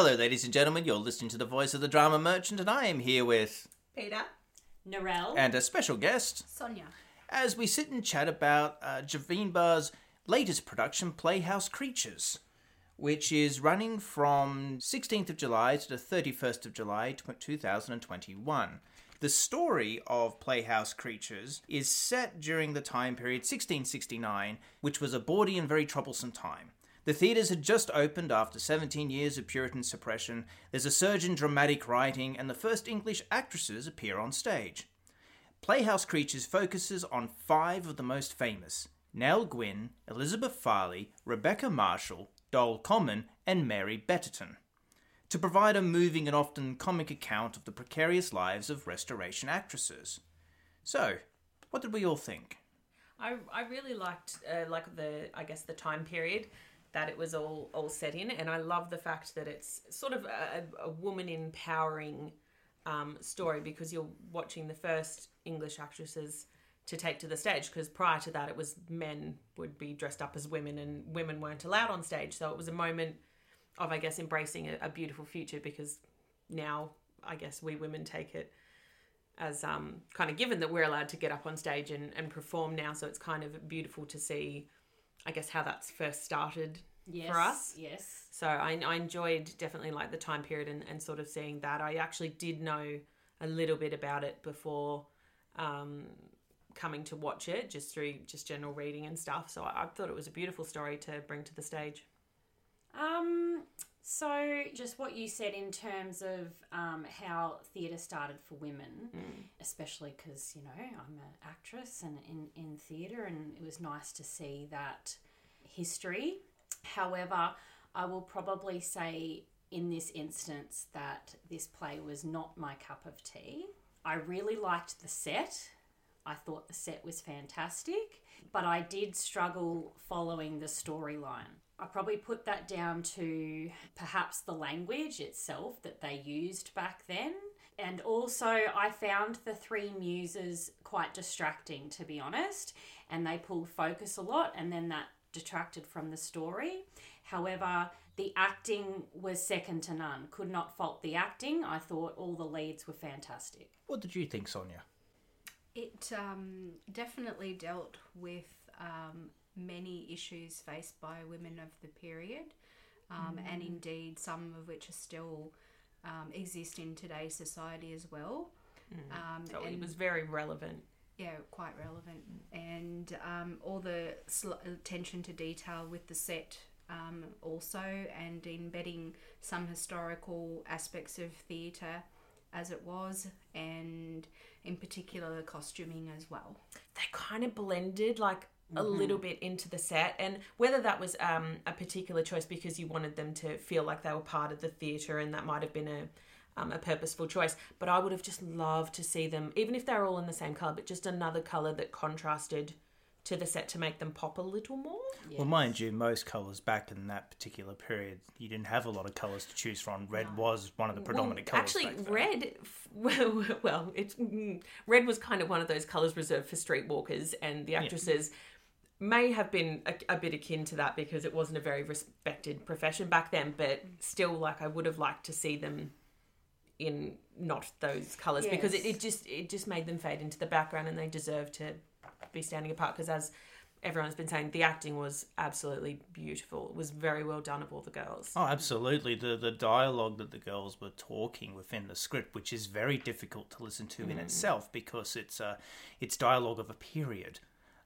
Hello, ladies and gentlemen. You're listening to the voice of the drama merchant, and I am here with Peta. Narelle. and a special guest Sonia. as we sit and chat about uh, Javeenbah's latest production, Playhouse Creatures, which is running from 16th of July to the 31st of July, 2021. The story of Playhouse Creatures is set during the time period 1669, which was a bawdy and very troublesome time. The theatres had just opened after 17 years of Puritan suppression. There's a surge in dramatic writing, and the first English actresses appear on stage. Playhouse Creatures focuses on five of the most famous Nell Gwynn, Elizabeth Farley, Rebecca Marshall, Dole Common, and Mary Betterton, to provide a moving and often comic account of the precarious lives of Restoration actresses. So, what did we all think? I, I really liked uh, like the I guess the time period that it was all all set in, and I love the fact that it's sort of a, a woman empowering um, story because you're watching the first English actresses to take to the stage because prior to that it was men would be dressed up as women and women weren't allowed on stage so it was a moment of I guess embracing a, a beautiful future because now I guess we women take it as um, kind of given that we're allowed to get up on stage and, and perform now. So it's kind of beautiful to see, I guess, how that's first started yes, for us. Yes. So I, I enjoyed definitely like the time period and, and sort of seeing that. I actually did know a little bit about it before um, coming to watch it, just through just general reading and stuff. So I, I thought it was a beautiful story to bring to the stage. Um. So, just what you said in terms of um, how theatre started for women, especially because you know I'm an actress and in in theatre, and it was nice to see that history. However, I will probably say in this instance that this play was not my cup of tea. I really liked the set. I thought the set was fantastic, but I did struggle following the storyline. I probably put that down to perhaps the language itself that they used back then. And also, I found the three muses quite distracting, to be honest, and they pulled focus a lot, and then that detracted from the story. However, the acting was second to none. Could not fault the acting. I thought all the leads were fantastic. What did you think, Sonia? It um, definitely dealt with um, many issues faced by women of the period, um, and indeed some of which are still um, exist in today's society as well. Um, So it was very relevant. Yeah, quite relevant. And um, all the sl- attention to detail with the set um, also, and embedding some historical aspects of theatre as it was, and in particular the costuming as well. they kind of blended like a little bit into the set and whether that was um, a particular choice because you wanted them to feel like they were part of the theatre and that might have been a um, a purposeful choice but i would have just loved to see them even if they're all in the same color but just another color that contrasted to the set to make them pop a little more Well, mind you, most colours back in that particular period, you didn't have a lot of colours to choose from. Red was one of the predominant Well, colours. Actually, red. f- Well, it's mm, red was kind of one of those colors reserved for streetwalkers, and the actresses may have been a, a bit akin to that because it wasn't a very respected profession back then. But still, like I would have liked to see them in not those colors because it, it just it just made them fade into the background, and they deserve to be standing apart because as everyone's been saying the acting was absolutely beautiful it was very well done of all the girls Oh, absolutely. The the dialogue that the girls were talking within the script, which is very difficult to listen to in itself because it's uh, it's dialogue of a period.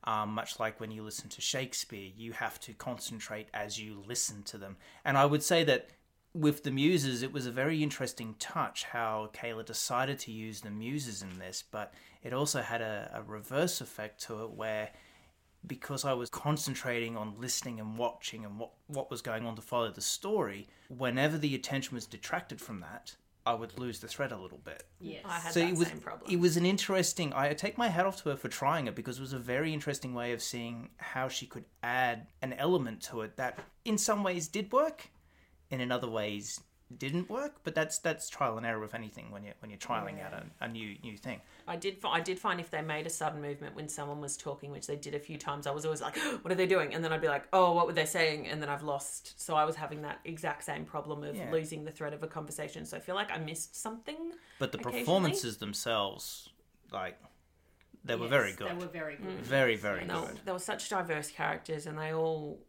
Um, much like when you listen to Shakespeare, you have to concentrate as you listen to them. And I would say that with the muses, it was a very interesting touch how Kayla decided to use the muses in this, but it also had a, a reverse effect to it where because I was concentrating on listening and watching and what, what was going on to follow the story, whenever the attention was detracted from that, I would lose the thread a little bit. Yes. i had so that it was same problem it was an interesting I take my hat off to her for trying it because it was a very interesting way of seeing how she could add an element to it that in some ways did work and in other ways didn't work. But that's that's trial and error with anything when you when you're trialing out a, a new new thing. I did. I did find if they made a sudden movement when someone was talking, which they did a few times, I was always like, "What are they doing?" And then I'd be like, "Oh, what were they saying?" And then I've lost. So I was having that exact same problem of Yeah. losing the thread of a conversation. So I feel like I missed something. But the performances themselves, like, they were Yes, very good. They were very good. Very very And good. there were such diverse characters, and they all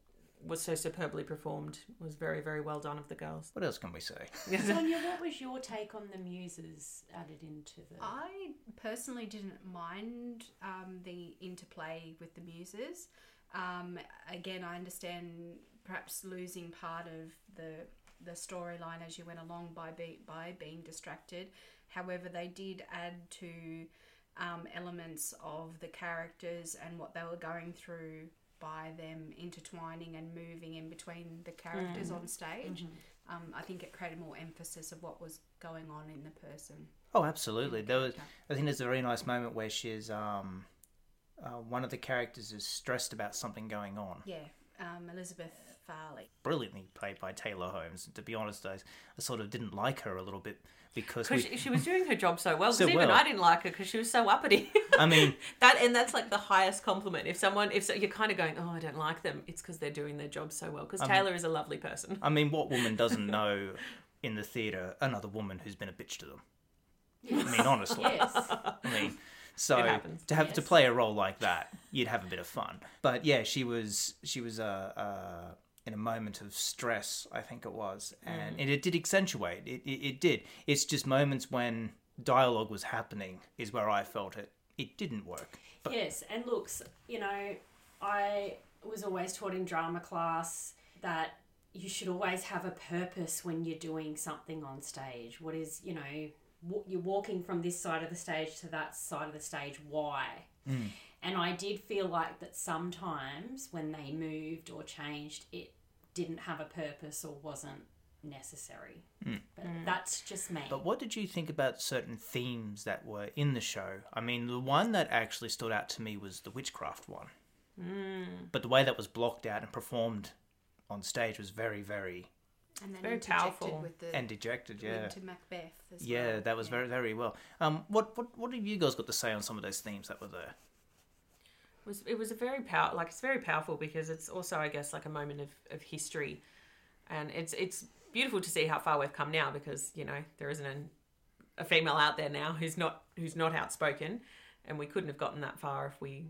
were so superbly performed. It was very, very well done of the girls. What else can we say? Sonia, what was your take on the muses added into the? I personally didn't mind um, the interplay with the muses. Um, again, I understand perhaps losing part of the the storyline as you went along by be, by being distracted. However, they did add to um, elements of the characters and what they were going through by them intertwining and moving in between the characters on stage. Um, I think it created more emphasis of what was going on in the person. Oh, absolutely. There was. I think there's a very nice moment where she's um, uh, one of the characters is stressed about something going on. Yeah, um, Elizabeth Farley. Brilliantly played by Taylor Holmes. To be honest, I, I sort of didn't like her a little bit because Because we, she, she was doing her job so well. Because So even well. I didn't like her because she was so uppity. I mean, that and that's like the highest compliment. If someone, if so, you're kind of going, oh, I don't like them, it's because they're doing their job so well. Because Taylor is a lovely person. I mean, what woman doesn't know in the theatre another woman who's been a bitch to them? I mean, honestly. yes. I mean, so It happens, to have to play a role like that, you'd have a bit of fun. But yeah, she was she was uh, uh, in a moment of stress, I think it was, and, and it did accentuate. It, it it did. It's just moments when dialogue was happening is where I felt it. It didn't work. But Yes, and looks, you know, I was always taught in drama class that you should always have a purpose when you're doing something on stage. What is, you know, you're walking from this side of the stage to that side of the stage. Why? Mm. And I did feel like that sometimes when they moved or changed, it didn't have a purpose or wasn't necessary. Mm. But mm. that's just me. But what did you think about certain themes that were in the show? I mean, the one that actually stood out to me was the witchcraft one. Mm. But the way that was blocked out and performed on stage was very, very And then Very interjected powerful. with the and dejected. Yeah, to Macbeth as yeah, well. that was very, very well. Um, what, what, what have you guys got to say on some of those themes that were there? It was it was a very power like it's very powerful because it's also I guess like a moment of, of history, and it's it's beautiful to see how far we've come now because you know there isn't an, a female out there now who's not who's not outspoken, and we couldn't have gotten that far if we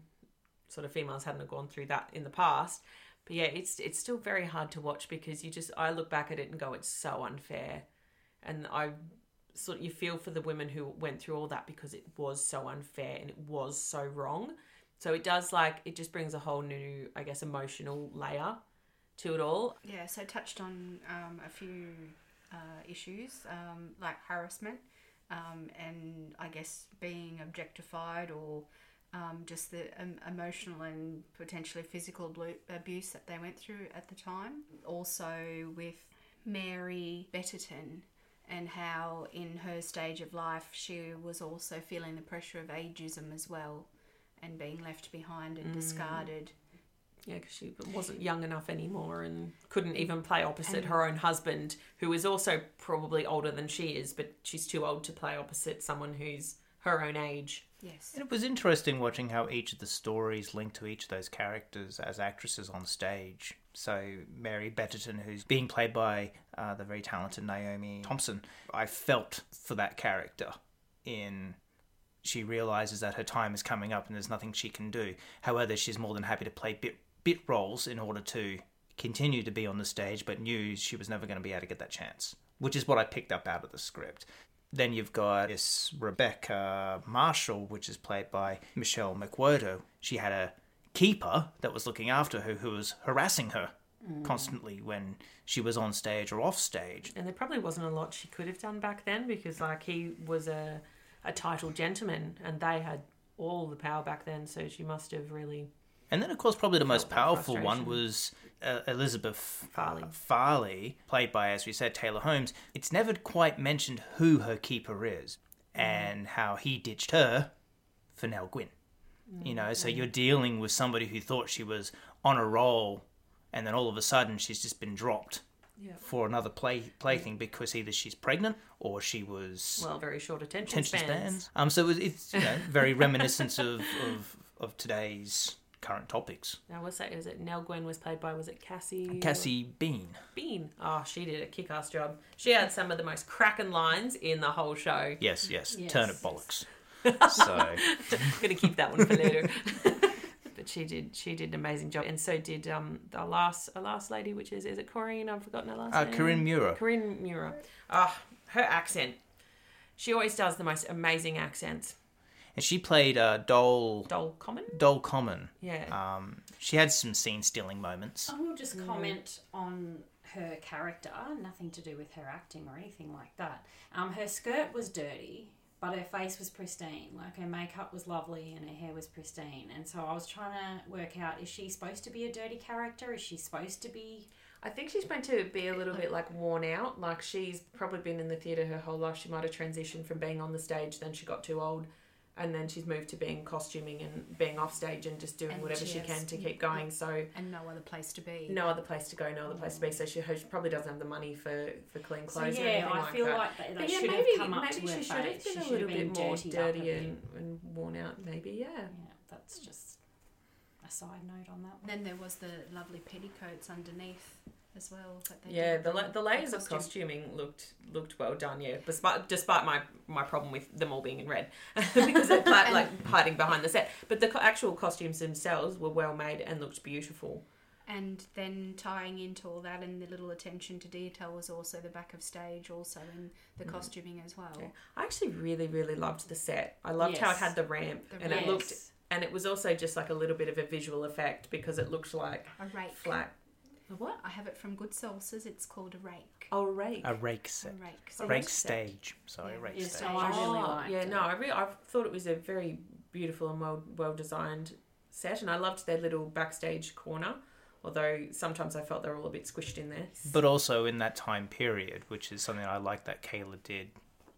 sort of females hadn't have gone through that in the past. But yeah, it's it's still very hard to watch because you just I look back at it and go it's so unfair, and I sort of you feel for the women who went through all that because it was so unfair and it was so wrong. So it does like it just brings a whole new, I guess, emotional layer to it all. Yeah, so touched on um, a few uh, issues um, like harassment um, and I guess being objectified or um, just the um, emotional and potentially physical abuse that they went through at the time. Also with Mary Betterton and how in her stage of life she was also feeling the pressure of ageism as well and being left behind and discarded. Yeah, because she wasn't young enough anymore and couldn't even play opposite her own husband, who is also probably older than she is, but she's too old to play opposite someone who's her own age. Yes. And it was interesting watching how each of the stories linked to each of those characters as actresses on stage. So Mary Betterton, who's being played by uh, the very talented Naomi Thompson, I felt for that character in she realizes that her time is coming up and there's nothing she can do. However, she's more than happy to play bit bit roles in order to continue to be on the stage, but knew she was never going to be able to get that chance, which is what I picked up out of the script. Then you've got this Rebecca Marshall, which is played by Michelle McWhirter. She had a keeper that was looking after her who was harassing her mm. constantly when she was on stage or off stage. And there probably wasn't a lot she could have done back then because, like, he was a, a titled gentleman and they had all the power back then, so she must have really. And then, of course, probably the most powerful one was uh, Elizabeth Farley. Farley, played by, as we said, Taylor Holmes. It's never quite mentioned who her keeper is and how he ditched her for Nell Gwyn. You know, so you're dealing with somebody who thought she was on a roll, and then all of a sudden she's just been dropped Yeah. for another play plaything because either she's pregnant or she was Well, very short attention, attention spans. spans. Um, so it- it's you know, very reminiscent of, of of today's current topics. Now, what's that? Is it Nell Gwen was played by? Was it Cassie? Cassie Bean. Bean. Oh, she did a kick-ass job. She had some of the most cracking lines in the whole show. Yes, yes, Yes, turnip bollocks. so I'm gonna keep that one for later. but she did she did an amazing job, and so did um the last a last lady, which is is it Corinne? I've forgotten her last uh, name. Corinne Mura. Corinne Mura. Ah, her accent. She always does the most amazing accents. And she played uh, Dole Dol Common. Dole Common. Yeah. Um, she had some scene stealing moments. I will just comment on her character, nothing to do with her acting or anything like that. Um, her skirt was dirty, but her face was pristine. Like her makeup was lovely and her hair was pristine. And so I was trying to work out: is she supposed to be a dirty character? Is she supposed to be? I think she's meant to be a little bit like worn out. Like she's probably been in the theatre her whole life. She might have transitioned from being on the stage, then she got too old, and then she's moved to being costuming and being off stage and just doing And whatever she she can to keep going. So and no other place to be. no other place to go, no other place to be. So she, she probably doesn't have the money for, for clean So clothes or yeah, anything I like feel that. like they, they But yeah, should maybe, have come up maybe to her she should have been She a should little have been bit more dirtied up a dirty and, and worn out, maybe, yeah. Yeah, that's just a side note on that one. Then there was the lovely petticoats underneath as well. Yeah, the, la- the layers of costuming looked looked well done. Yeah, despite despite my my problem with them all being in red because they're pla- like hiding behind the set. But the actual costumes themselves were well made and looked beautiful. And then tying into all that and the little attention to detail was also the back of stage, also in the costuming as well. Mm. Yeah. I actually really really loved the set. I loved how it had the ramp The and ramp. it looked and it was also just like a little bit of a visual effect because it looked like flat. A what? I have it from good sources. It's called a rake. Oh, rake. A rake A set. A Rake rake stage. Sorry, Yeah. rake Yes, stage. I really Oh, liked yeah, it. no, I really, I thought it was a very beautiful and well well designed set, and I loved their little backstage corner. Although sometimes I felt they were all a bit squished in there. But also in that time period, which is something I like that Kayla did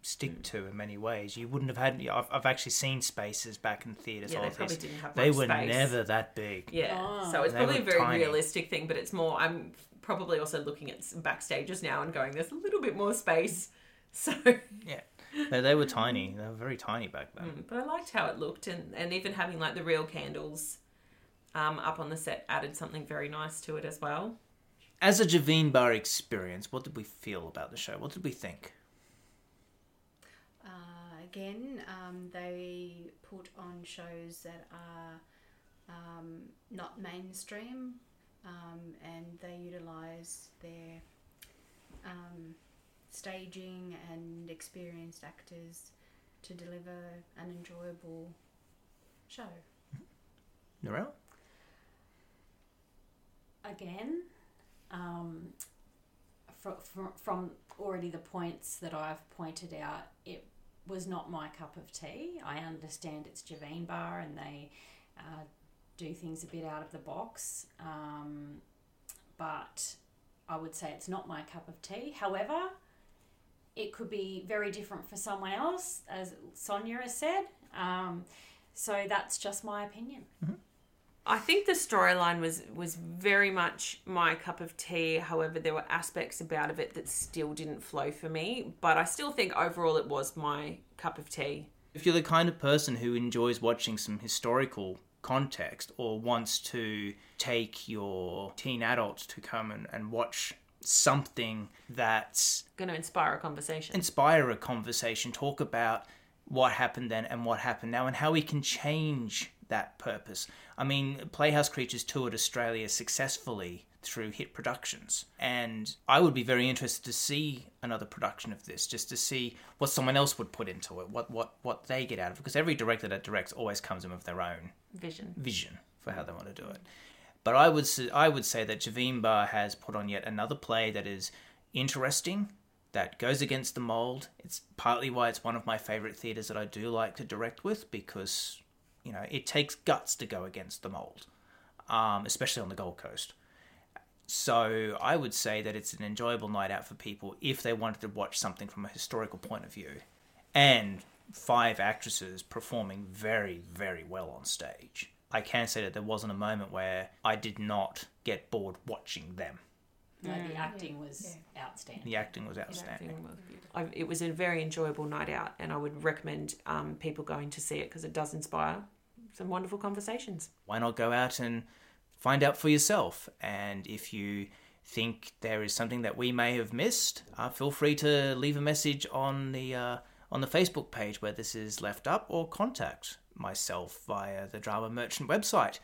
stick Mm. to in many ways. You wouldn't have had. I've, I've actually seen spaces back in theatres. yeah, all they of probably didn't have They much were space. never that big. Yeah, Oh. so it's They probably a very tiny. realistic thing, but it's more. I'm probably also looking at some backstages now and going, "There's a little bit more space." So, Yeah, they, they were tiny. They were very tiny back then. Mm, but I liked how it looked, and and even having like the real candles. Um, up on the set added something very nice to it as well. As a Javeenbah experience, what did we feel about the show? What did we think? Again, um, they put on shows that are um, not mainstream um, and they utilise their um, staging and experienced actors to deliver an enjoyable show. Narelle? again, um, fr- fr- from already the points that I've pointed out, it was not my cup of tea. I understand it's Javeenbah and they uh, do things a bit out of the box, um, but I would say it's not my cup of tea. However, it could be very different for someone else, as Sonia has said. Um, so that's just my opinion. I think the storyline was was very much my cup of tea. However, there were aspects about of it that still didn't flow for me. But I still think overall it was my cup of tea. If you're the kind of person who enjoys watching some historical context or wants to take your teen adult to come and, and watch something that's Going to inspire a conversation. inspire a conversation, talk about what happened then and what happened now and how we can change that purpose. I mean, Playhouse Creatures toured Australia successfully through hit productions, and I would be very interested to see another production of this, just to see what someone else would put into it, what what what they get out of it, because every director that directs always comes in with their own Vision. vision for how they want to do it. But I would I would say that Javeenbah has put on yet another play that is interesting, that goes against the mold. It's partly why it's one of my favorite theaters that I do like to direct with because you know it takes guts to go against the mold, um, especially on the Gold Coast. So I would say that it's an enjoyable night out for people if they wanted to watch something from a historical point of view, and five actresses performing very, very well on stage. I can say that there wasn't a moment where I did not get bored watching them. No, the acting was outstanding. The acting was outstanding. Acting was beautiful. I, it was a very enjoyable night out, and I would recommend um, people going to see it because it does inspire some wonderful conversations. Why not go out and find out for yourself? And if you think there is something that we may have missed, uh, feel free to leave a message on the uh, on the Facebook page where this is left up, or contact myself via the Drama Merchant website.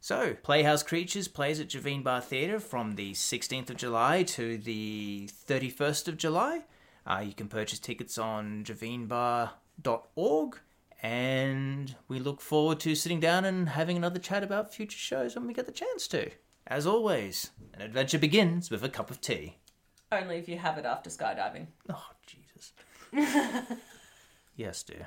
So, Playhouse Creatures plays at Javeenbah Theatre from the 16th of July to the 31st of July. Uh, you can purchase tickets on javeenbah.org. And we look forward to sitting down and having another chat about future shows when we get the chance to. As always, an adventure begins with a cup of tea. Only if you have it after skydiving. Oh, Jesus. yes, dear.